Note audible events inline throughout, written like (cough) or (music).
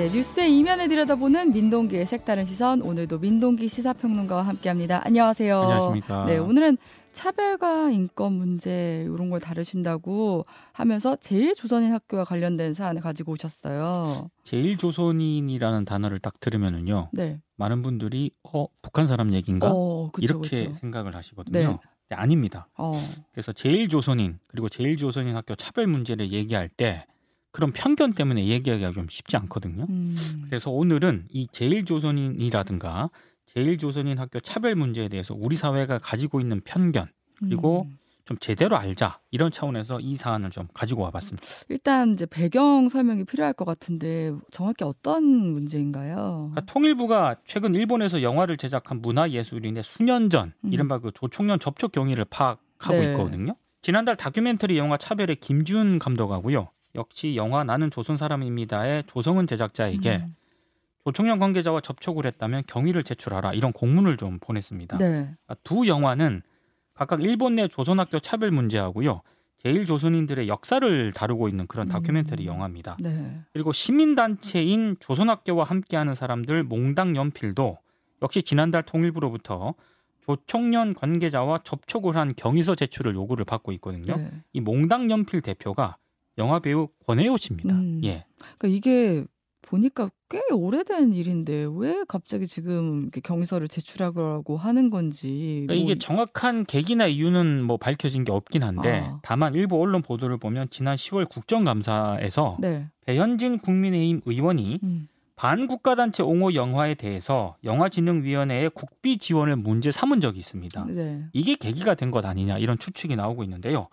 네, 뉴스의 이면에 들여다보는 민동기의 색다른 시선. 오늘도 민동기 시사평론가와 함께합니다. 안녕하세요. 안녕하십니까. 네, 오늘은 차별과 인권 문제 이런 걸 다루신다고 하면서 제일 조선인 학교와 관련된 사안을 가지고 오셨어요. 제일 조선인이라는 단어를 딱 들으면은요. 네. 많은 분들이 어 북한 사람 얘기인가 어, 그쵸, 이렇게 그쵸. 생각을 하시거든요. 네. 근데 아닙니다. 어, 그래서 제일 조선인 그리고 제일 조선인 학교 차별 문제를 얘기할 때 그런 편견 때문에 얘기하기가 좀 쉽지 않거든요. 음, 그래서 오늘은 이 제일조선인이라든가 제일조선인 학교 차별 문제에 대해서 우리 사회가 가지고 있는 편견 그리고 음. 좀 제대로 알자 이런 차원에서 이 사안을 좀 가지고 와봤습니다. 일단 이제 배경 설명이 필요할 것 같은데 정확히 어떤 문제인가요? 그러니까 통일부가 최근 일본에서 영화를 제작한 문화예술인의 수년 전 음. 이른바 그 조총련 접촉 경위를 파악하고 네. 있거든요. 지난달 다큐멘터리 영화 차별의 김준 감독하고요. 역시 영화 나는 조선 사람입니다의 조성은 제작자에게 음, 조총련 관계자와 접촉을 했다면 경위를 제출하라 이런 공문을 좀 보냈습니다. 네. 그러니까 두 영화는 각각 일본 내 조선학교 차별 문제하고요. 제일조선인들의 역사를 다루고 있는 그런 다큐멘터리 음. 영화입니다. 네. 그리고 시민단체인 조선학교와 함께하는 사람들 몽당 연필도 역시 지난달 통일부로부터 조총련 관계자와 접촉을 한 경위서 제출을 요구를 받고 있거든요. 네. 이 몽당 연필 대표가 영화 배우 권혜요 씨입니다. 음. 예. 그러니까 이게 보니까 꽤 오래된 일인데 왜 갑자기 지금 경위서를 제출하라고 하는 건지 그러니까 뭐 이게 정확한 계기나 이유는 뭐 밝혀진 게 없긴 한데 아. 다만 일부 언론 보도를 보면 지난 10월 국정감사에서 네. 배현진 국민의힘 의원이 음. 반국가단체 옹호 영화에 대해서 영화진흥위원회에 국비 지원을 문제 삼은 적이 있습니다. 네. 이게 계기가 된 것 아니냐 이런 추측이 나오고 있는데요.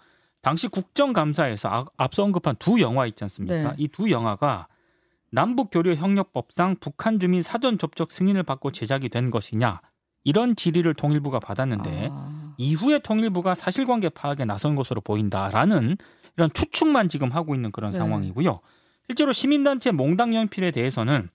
당시 국정감사에서 아- 앞서 언급한 두 영화 있지 않습니까? 네. 이두 영화가 남북교류협력법상 북한 주민 사전 접촉 승인을 받고 제작이 된 것이냐 이런 질의를 통일부가 받았는데 아. 이후에 통일부가 사실관계 파악에 나선 것으로 보인다라는 이런 추측만 지금 하고 있는 그런 네. 상황이고요. 실제로 시민단체 몽당연필에 대해서는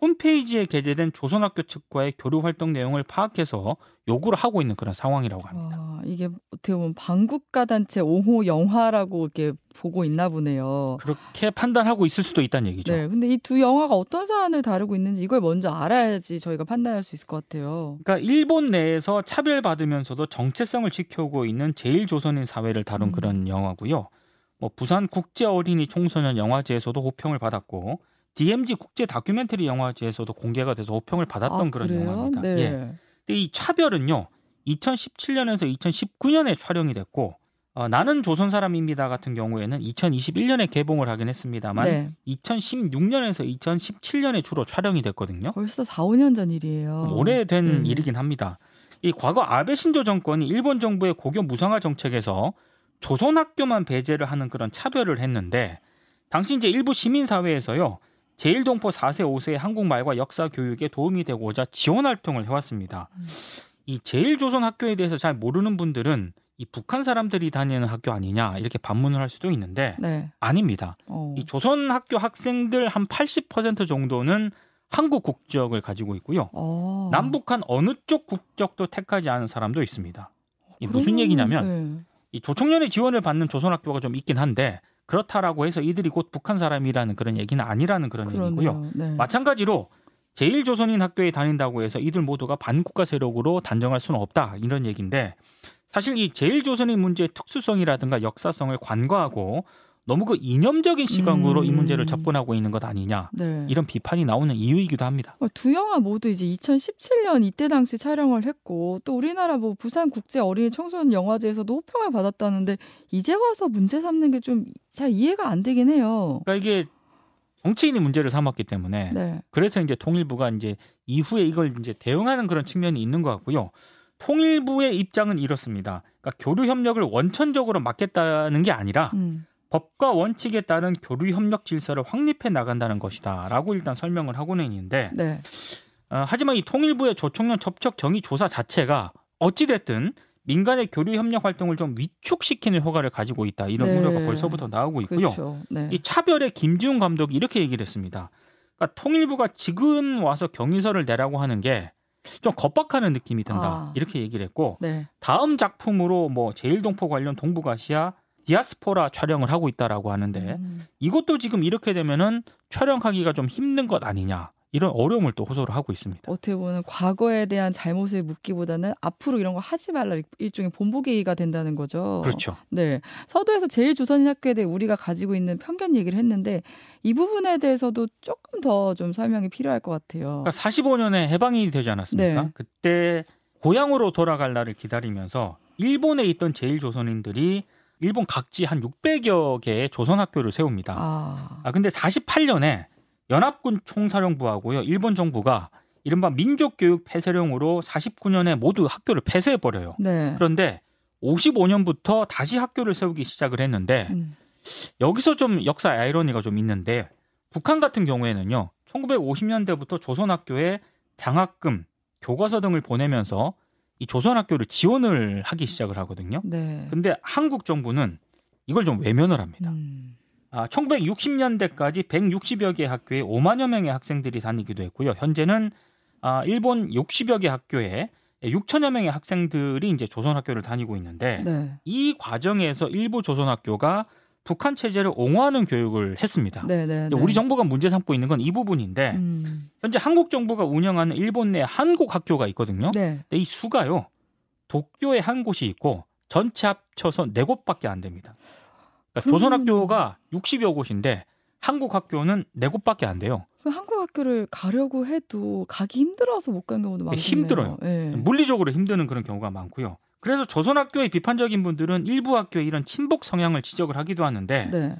홈페이지에 게재된 조선학교 측과의 교류 활동 내용을 파악해서 요구를 하고 있는 그런 상황이라고 합니다. 와, 이게 어떻게 보면 반국가 단체 옹호 영화라고 이렇게 보고 있나 보네요. 그렇게 판단하고 있을 수도 있다는 얘기죠. 네, 근데 이 두 영화가 어떤 사안을 다루고 있는지 이걸 먼저 알아야지 저희가 판단할 수 있을 것 같아요. 그러니까 일본 내에서 차별받으면서도 정체성을 지켜오고 있는 제일조선인 사회를 다룬 음. 그런 영화고요. 뭐 부산 국제 어린이 청소년 영화제에서도 호평을 받았고 DMZ 국제 다큐멘터리 영화제에서도 공개가 돼서 호평을 받았던 아, 그런 그래요? 영화입니다. 네. 예. 근데 이 차별은요. 2017년에서 2019년에 촬영이 됐고 어, 나는 조선 사람입니다 같은 경우에는 2021년에 개봉을 하긴 했습니다만 네. 2016년에서 2017년에 주로 촬영이 됐거든요. 벌써 4, 5년 전 일이에요. 오래된 네. 일이긴 합니다. 이 과거 아베 신조 정권이 일본 정부의 고교 무상화 정책에서 조선 학교만 배제를 하는 그런 차별을 했는데 당시 이제 일부 시민 사회에서요. 제일동포 4세 5세의 한국말과 역사 교육에 도움이 되고자 지원 활동을 해왔습니다. 음. 이 제일조선 학교에 대해서 잘 모르는 분들은 이 북한 사람들이 다니는 학교 아니냐 이렇게 반문을 할 수도 있는데 네. 아닙니다. 어. 이 조선 학교 학생들 한 80% 정도는 한국 국적을 가지고 있고요. 어. 남북한 어느 쪽 국적도 택하지 않은 사람도 있습니다. 이 무슨 그러면- 얘기냐면 네. 이 조총련의 지원을 받는 조선 학교가 좀 있긴 한데 그렇다라고 해서 이들이 곧 북한 사람이라는 그런 얘기는 아니라는 그런 얘기고요. 그러네요. 네. 마찬가지로 제일조선인 학교에 다닌다고 해서 이들 모두가 반국가 세력으로 단정할 수는 없다 이런 얘기인데 사실 이 제일조선인 문제의 특수성이라든가 역사성을 관과하고 너무 그 이념적인 시각으로 이 음. 문제를 접근하고 있는 것 아니냐 네. 이런 비판이 나오는 이유이기도 합니다. 어, 두 영화 모두 이제 2017년 이때 당시 촬영을 했고 또 우리나라 뭐 부산 국제 어린이 청소년 영화제에서도 호평을 받았다는데 이제 와서 문제 삼는 게 좀 잘 이해가 안 되긴 해요. 그러니까 이게 정치인이 문제를 삼았기 때문에 네. 그래서 이제 통일부가 이제 이후에 이걸 이제 대응하는 그런 측면이 있는 것 같고요. 통일부의 입장은 이렇습니다. 그러니까 교류 협력을 원천적으로 막겠다는 게 아니라 음. 법과 원칙에 따른 교류 협력 질서를 확립해 나간다는 것이다라고 일단 설명을 하고는 있는데 네. 어, 하지만 이 통일부의 조총련 접촉 경위 조사 자체가 어찌 됐든 민간의 교류 협력 활동을 좀 위축시키는 효과를 가지고 있다 이런 네. 우려가 벌써부터 나오고 있고요. 그렇죠. 네. 이 차별의 김지훈 감독이 이렇게 얘기를 했습니다. 그러니까 통일부가 지금 와서 경위서를 내라고 하는 게 좀 겁박하는 느낌이 든다. 아. 이렇게 얘기를 했고 네. 다음 작품으로 뭐 제일동포 관련 동북아시아 디아스포라 촬영을 하고 있다라고 하는데 음. 이것도 지금 이렇게 되면은 촬영하기가 좀 힘든 것 아니냐 이런 어려움을 또 호소를 하고 있습니다. 어떻게 보면 과거에 대한 잘못을 묻기보다는 앞으로 이런 거 하지 말라 일종의 본보기가 된다는 거죠. 그렇죠. 네. 서두에서 제일 조선인 학교에 대해 우리가 가지고 있는 편견 얘기를 했는데 이 부분에 대해서도 조금 더 좀 설명이 필요할 것 같아요. 그러니까 45년에 해방이 되지 않았습니까? 네. 그때 고향으로 돌아갈 날을 기다리면서 일본에 있던 제일 조선인들이 일본 각지 한 600여 개의 조선 학교를 세웁니다. 아, 아 근데 48년에 연합군 총사령부하고요 일본 정부가 이른바 민족교육 폐쇄령으로 49년에 모두 학교를 폐쇄해 버려요. 네. 그런데 55년부터 다시 학교를 세우기 시작을 했는데 음. 여기서 좀 역사 아이러니가 좀 있는데 북한 같은 경우에는요 1950년대부터 조선 학교에 장학금, 교과서 등을 보내면서 이 조선학교를 지원을 하기 시작을 하거든요. 네. 근데 한국 정부는 이걸 좀 외면을 합니다. 음. 아, 1960년대까지 160여 개 학교에 5만여 명의 학생들이 다니기도 했고요. 현재는 아, 일본 60여 개 학교에 6천여 명의 학생들이 이제 조선학교를 다니고 있는데 네. 이 과정에서 일부 조선학교가 북한 체제를 옹호하는 교육을 했습니다. 네, 네. 네. 우리 정부가 문제 삼고 있는 건 이 부분인데 음. 현재 한국 정부가 운영하는 일본 내 한국 학교가 있거든요. 네. 근데 이 수가요. 도쿄에 한 곳이 있고 전체 합쳐서 네 곳밖에 안 됩니다. 그러니까 그러면- 조선학교가 60여 곳인데 한국 학교는 네 곳밖에 안 돼요. 그럼 한국 학교를 가려고 해도 가기 힘들어서 못간 경우도 많겠네요. 힘들어요. 네. 물리적으로 힘드는 그런 경우가 많고요. 그래서 조선학교의 비판적인 분들은 일부 학교의 이런 친복 성향을 지적을 하기도 하는데 네.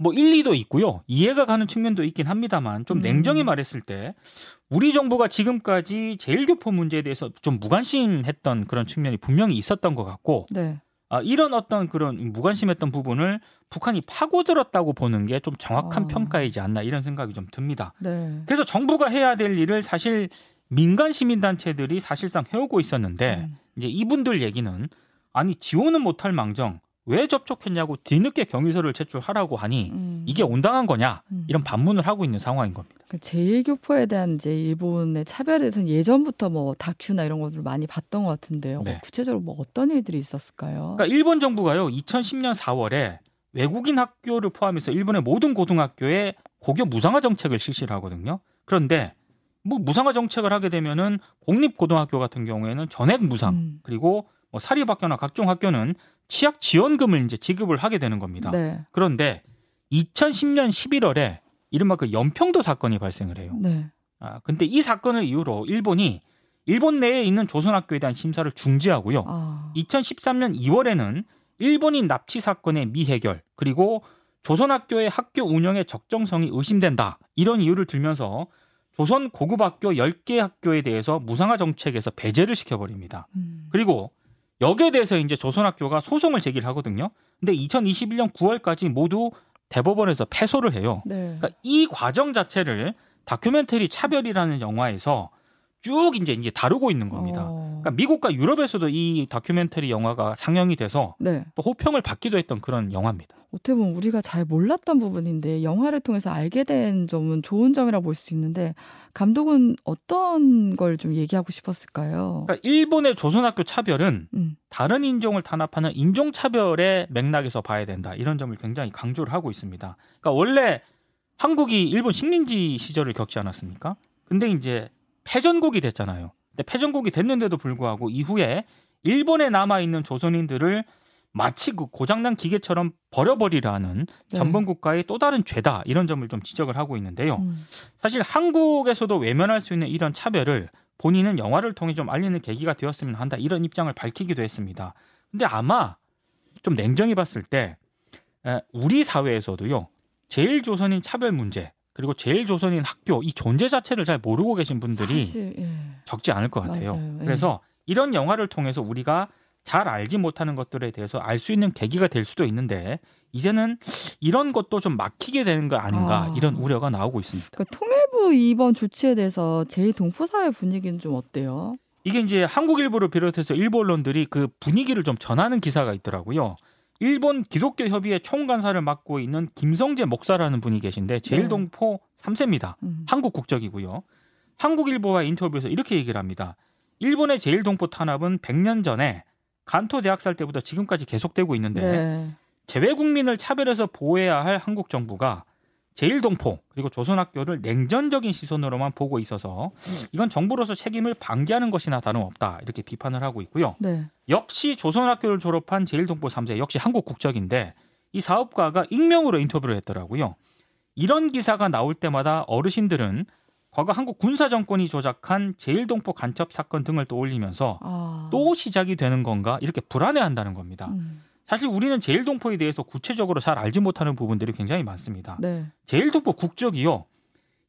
뭐 일리도 있고요. 이해가 가는 측면도 있긴 합니다만 좀 음. 냉정히 말했을 때 우리 정부가 지금까지 제일교포 문제에 대해서 좀 무관심했던 그런 측면이 분명히 있었던 것 같고 네. 아, 이런 어떤 그런 무관심했던 부분을 북한이 파고들었다고 보는 게 좀 정확한 어. 평가이지 않나 이런 생각이 좀 듭니다. 네. 그래서 정부가 해야 될 일을 사실 민간 시민단체들이 사실상 해오고 있었는데 음. 이제 이분들 얘기는 아니 지원은 못할 망정 왜 접촉했냐고 뒤늦게 경위서를 제출하라고 하니 음. 이게 온당한 거냐 음. 이런 반문을 하고 있는 상황인 겁니다. 그 제일교포에 대한 이제 일본의 차별에 대해서는 예전부터 뭐 다큐나 이런 것들을 많이 봤던 것 같은데요. 네. 뭐 구체적으로 뭐 어떤 일들이 있었을까요? 그러니까 일본 정부가요 2010년 4월에 외국인 학교를 포함해서 일본의 모든 고등학교에 고교 무상화 정책을 실시를 하거든요. 그런데 뭐 무상화 정책을 하게 되면은 공립 고등학교 같은 경우에는 전액 무상 음. 그리고 뭐 사립학교나 각종 학교는 취약 지원금을 이제 지급을 하게 되는 겁니다. 네. 그런데 2010년 11월에 이른바 그 연평도 사건이 발생을 해요. 네. 아, 근데 이 사건을 이유로 일본이 일본 내에 있는 조선학교에 대한 심사를 중지하고요. 아. 2013년 2월에는 일본인 납치 사건의 미해결 그리고 조선학교의 학교 운영의 적정성이 의심된다 이런 이유를 들면서 조선 고급 학교 10개 학교에 대해서 무상화 정책에서 배제를 시켜버립니다. 음. 그리고 여기에 대해서 이제 조선학교가 소송을 제기를 하거든요. 근데 2021년 9월까지 모두 대법원에서 패소를 해요. 네. 그러니까 이 과정 자체를 다큐멘터리 차별이라는 영화에서 쭉 이제 이제 다루고 있는 겁니다. 어. 그러니까 미국과 유럽에서도 이 다큐멘터리 영화가 상영이 돼서 네. 또 호평을 받기도 했던 그런 영화입니다. 어떻게 보면 우리가 잘 몰랐던 부분인데 영화를 통해서 알게 된 점은 좋은 점이라고 볼수 있는데 감독은 어떤 걸 좀 얘기하고 싶었을까요? 그러니까 일본의 조선학교 차별은 음. 다른 인종을 탄압하는 인종 차별의 맥락에서 봐야 된다. 이런 점을 굉장히 강조를 하고 있습니다. 그러니까 원래 한국이 일본 식민지 시절을 겪지 않았습니까? 근데 이제 패전국이 됐잖아요. 근데 패전국이 됐는데도 불구하고 이후에 일본에 남아 있는 조선인들을 마치 그 고장난 기계처럼 버려버리라는 네. 전범 국가의 또 다른 죄다 이런 점을 좀 지적을 하고 있는데요. 음. 사실 한국에서도 외면할 수 있는 이런 차별을 본인은 영화를 통해 좀 알리는 계기가 되었으면 한다 이런 입장을 밝히기도 했습니다. 근데 아마 좀 냉정히 봤을 때 에, 우리 사회에서도요 제일 조선인 차별 문제 그리고 제일 조선인 학교 이 존재 자체를 잘 모르고 계신 분들이 사실, 예. 적지 않을 것 같아요. 맞아요. 예. 그래서 이런 영화를 통해서 우리가 잘 알지 못하는 것들에 대해서 알 수 있는 계기가 될 수도 있는데 이제는 이런 것도 좀 막히게 되는 거 아닌가 아. 이런 우려가 나오고 있습니다. 그러니까 통일부 이번 조치에 대해서 제일 동포 사회 분위기는 좀 어때요? 이게 이제 한국 일보를 비롯해서 일부 언론들이 그 분위기를 좀 전하는 기사가 있더라고요. 일본 기독교 협의회 총간사를 맡고 있는 김성재 목사라는 분이 계신데 제일동포 3세입니다. 음. 한국 국적이고요. 한국일보와 인터뷰에서 이렇게 얘기를 합니다. 일본의 제일동포 탄압은 100년 전에 간토 대학살 때부터 지금까지 계속되고 있는데 네. 재외 국민을 차별해서 보호해야 할 한국 정부가 제일동포 그리고 조선학교를 냉전적인 시선으로만 보고 있어서 이건 정부로서 책임을 방기하는 것이나 다름없다 이렇게 비판을 하고 있고요. 네. 역시 조선학교를 졸업한 제일동포 3세 역시 한국 국적인데 이 사업가가 익명으로 인터뷰를 했더라고요. 이런 기사가 나올 때마다 어르신들은 과거 한국 군사 정권이 조작한 제일동포 간첩 사건 등을 떠올리면서 아. 또 시작이 되는 건가 이렇게 불안해한다는 겁니다. 음. 사실 우리는 제일동포에 대해서 구체적으로 잘 알지 못하는 부분들이 굉장히 많습니다. 네. 제일동포 국적이요.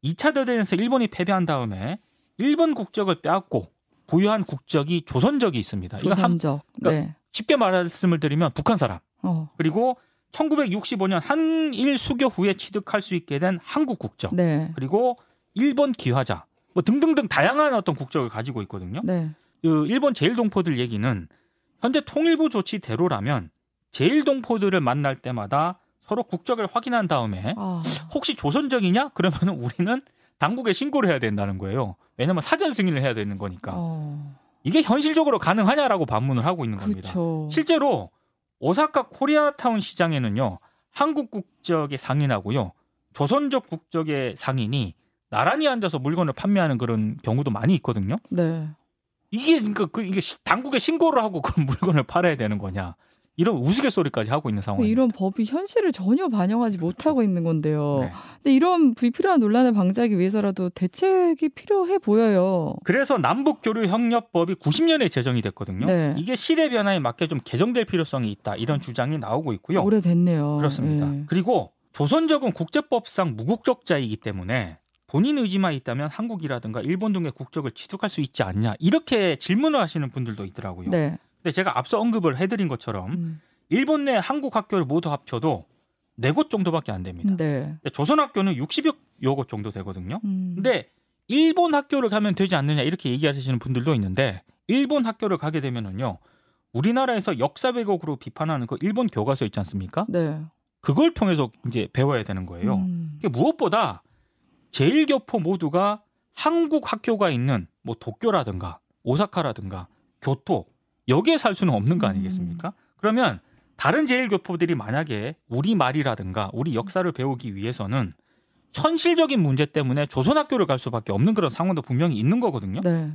2차 대전에서 일본이 패배한 다음에 일본 국적을 빼앗고 부여한 국적이 조선적이 있습니다. 이거 한, 조선적. 그러니까 네. 쉽게 말씀을 드리면 북한 사람. 어. 그리고 1965년 한일 수교 후에 취득할 수 있게 된 한국 국적. 네. 그리고 일본 기화자. 뭐 등등등 다양한 어떤 국적을 가지고 있거든요. 네. 그 일본 제일동포들 얘기는 현재 통일부 조치대로라면 제일 동포들을 만날 때마다 서로 국적을 확인한 다음에 아. 혹시 조선적이냐? 그러면 우리는 당국에 신고를 해야 된다는 거예요. 왜냐면 사전 승인을 해야 되는 거니까. 어. 이게 현실적으로 가능하냐라고 반문을 하고 있는 겁니다. 그렇죠. 실제로 오사카 코리아타운 시장에는요. 한국 국적의 상인하고요. 조선적 국적의 상인이 나란히 앉아서 물건을 판매하는 그런 경우도 많이 있거든요. 네. 이게 그러니까 그 이게 시- 당국에 신고를 하고 그 (laughs) 물건을 팔아야 되는 거냐? 이런 우스갯소리까지 하고 있는 상황. 이런 법이 현실을 전혀 반영하지 못하고 있는 건데요. 네. 근데 이런 불필요한 논란을 방지하기 위해서라도 대책이 필요해 보여요. 그래서 남북 교류 협력법이 90년에 제정이 됐거든요. 네. 이게 시대 변화에 맞게 좀 개정될 필요성이 있다 이런 주장이 나오고 있고요. 오래됐네요. 그렇습니다. 예. 그리고 조선적은 국제법상 무국적자이기 때문에 본인 의지만 있다면 한국이라든가 일본 등의 국적을 취득할 수 있지 않냐 이렇게 질문을 하시는 분들도 있더라고요. 네. 근데 제가 앞서 언급을 해드린 것처럼 음. 일본 내 한국 학교를 모두 합쳐도 네 곳 정도밖에 안 됩니다. 네. 조선 학교는 60여 곳 정도 되거든요. 음. 근데 일본 학교를 가면 되지 않느냐 이렇게 얘기하시는 분들도 있는데 일본 학교를 가게 되면은요 우리나라에서 역사 왜곡으로 비판하는 그 일본 교과서 있지 않습니까? 네. 그걸 통해서 이제 배워야 되는 거예요. 음. 이게 무엇보다 제일교포 모두가 한국 학교가 있는 뭐 도쿄라든가 오사카라든가 교토 여기에 살 수는 없는 거 아니겠습니까? 그러면 다른 제일교포들이 만약에 우리 말이라든가 우리 역사를 배우기 위해서는 현실적인 문제 때문에 조선학교를 갈 수밖에 없는 그런 상황도 분명히 있는 거거든요. 네.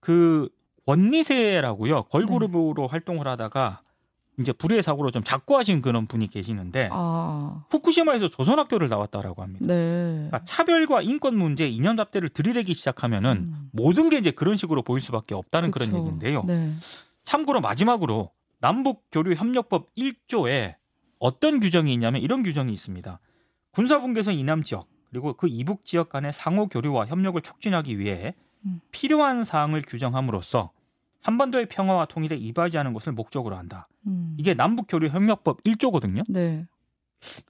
그 원리세라고요. 걸그룹으로 활동을 하다가 이제 불의의 사고로 좀 작고하신 그런 분이 계시는데 아. 후쿠시마에서 조선학교를 나왔다라고 합니다. 네. 그러니까 차별과 인권 문제 이념 잡대를 들이대기 시작하면은 음. 모든 게 이제 그런 식으로 보일 수밖에 없다는 그런 그쵸. 얘기인데요. 네. 참고로 마지막으로 남북 교류 협력법 1조에 어떤 규정이 있냐면 이런 규정이 있습니다. 군사분계선 이남 지역 그리고 그 이북 지역 간의 상호 교류와 협력을 촉진하기 위해 음. 필요한 사항을 규정함으로써 한반도의 평화와 통일에 이바지하는 것을 목적으로 한다. 음. 이게 남북 교류 협력법 1조거든요. 네.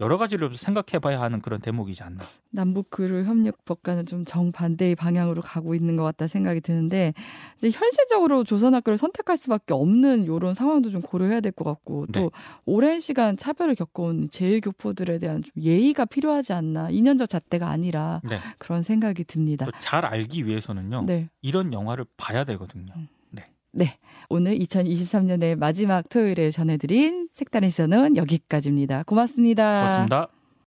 여러 가지를 생각해봐야 하는 그런 대목이지 않나. 남북 교류 협력 법과는 좀 정반대의 방향으로 가고 있는 것 같다 생각이 드는데 이제 현실적으로 조선학교를 선택할 수밖에 없는 이런 상황도 좀 고려해야 될 것 같고 또 네. 오랜 시간 차별을 겪어온 제일교포들에 대한 좀 예의가 필요하지 않나 인연적 잣대가 아니라 네. 그런 생각이 듭니다. 또잘 알기 위해서는요. 네. 이런 영화를 봐야 되거든요. 네. 오늘 2023년의 마지막 토요일에 전해드린 색다른 시선은 여기까지입니다. 고맙습니다. 고맙습니다.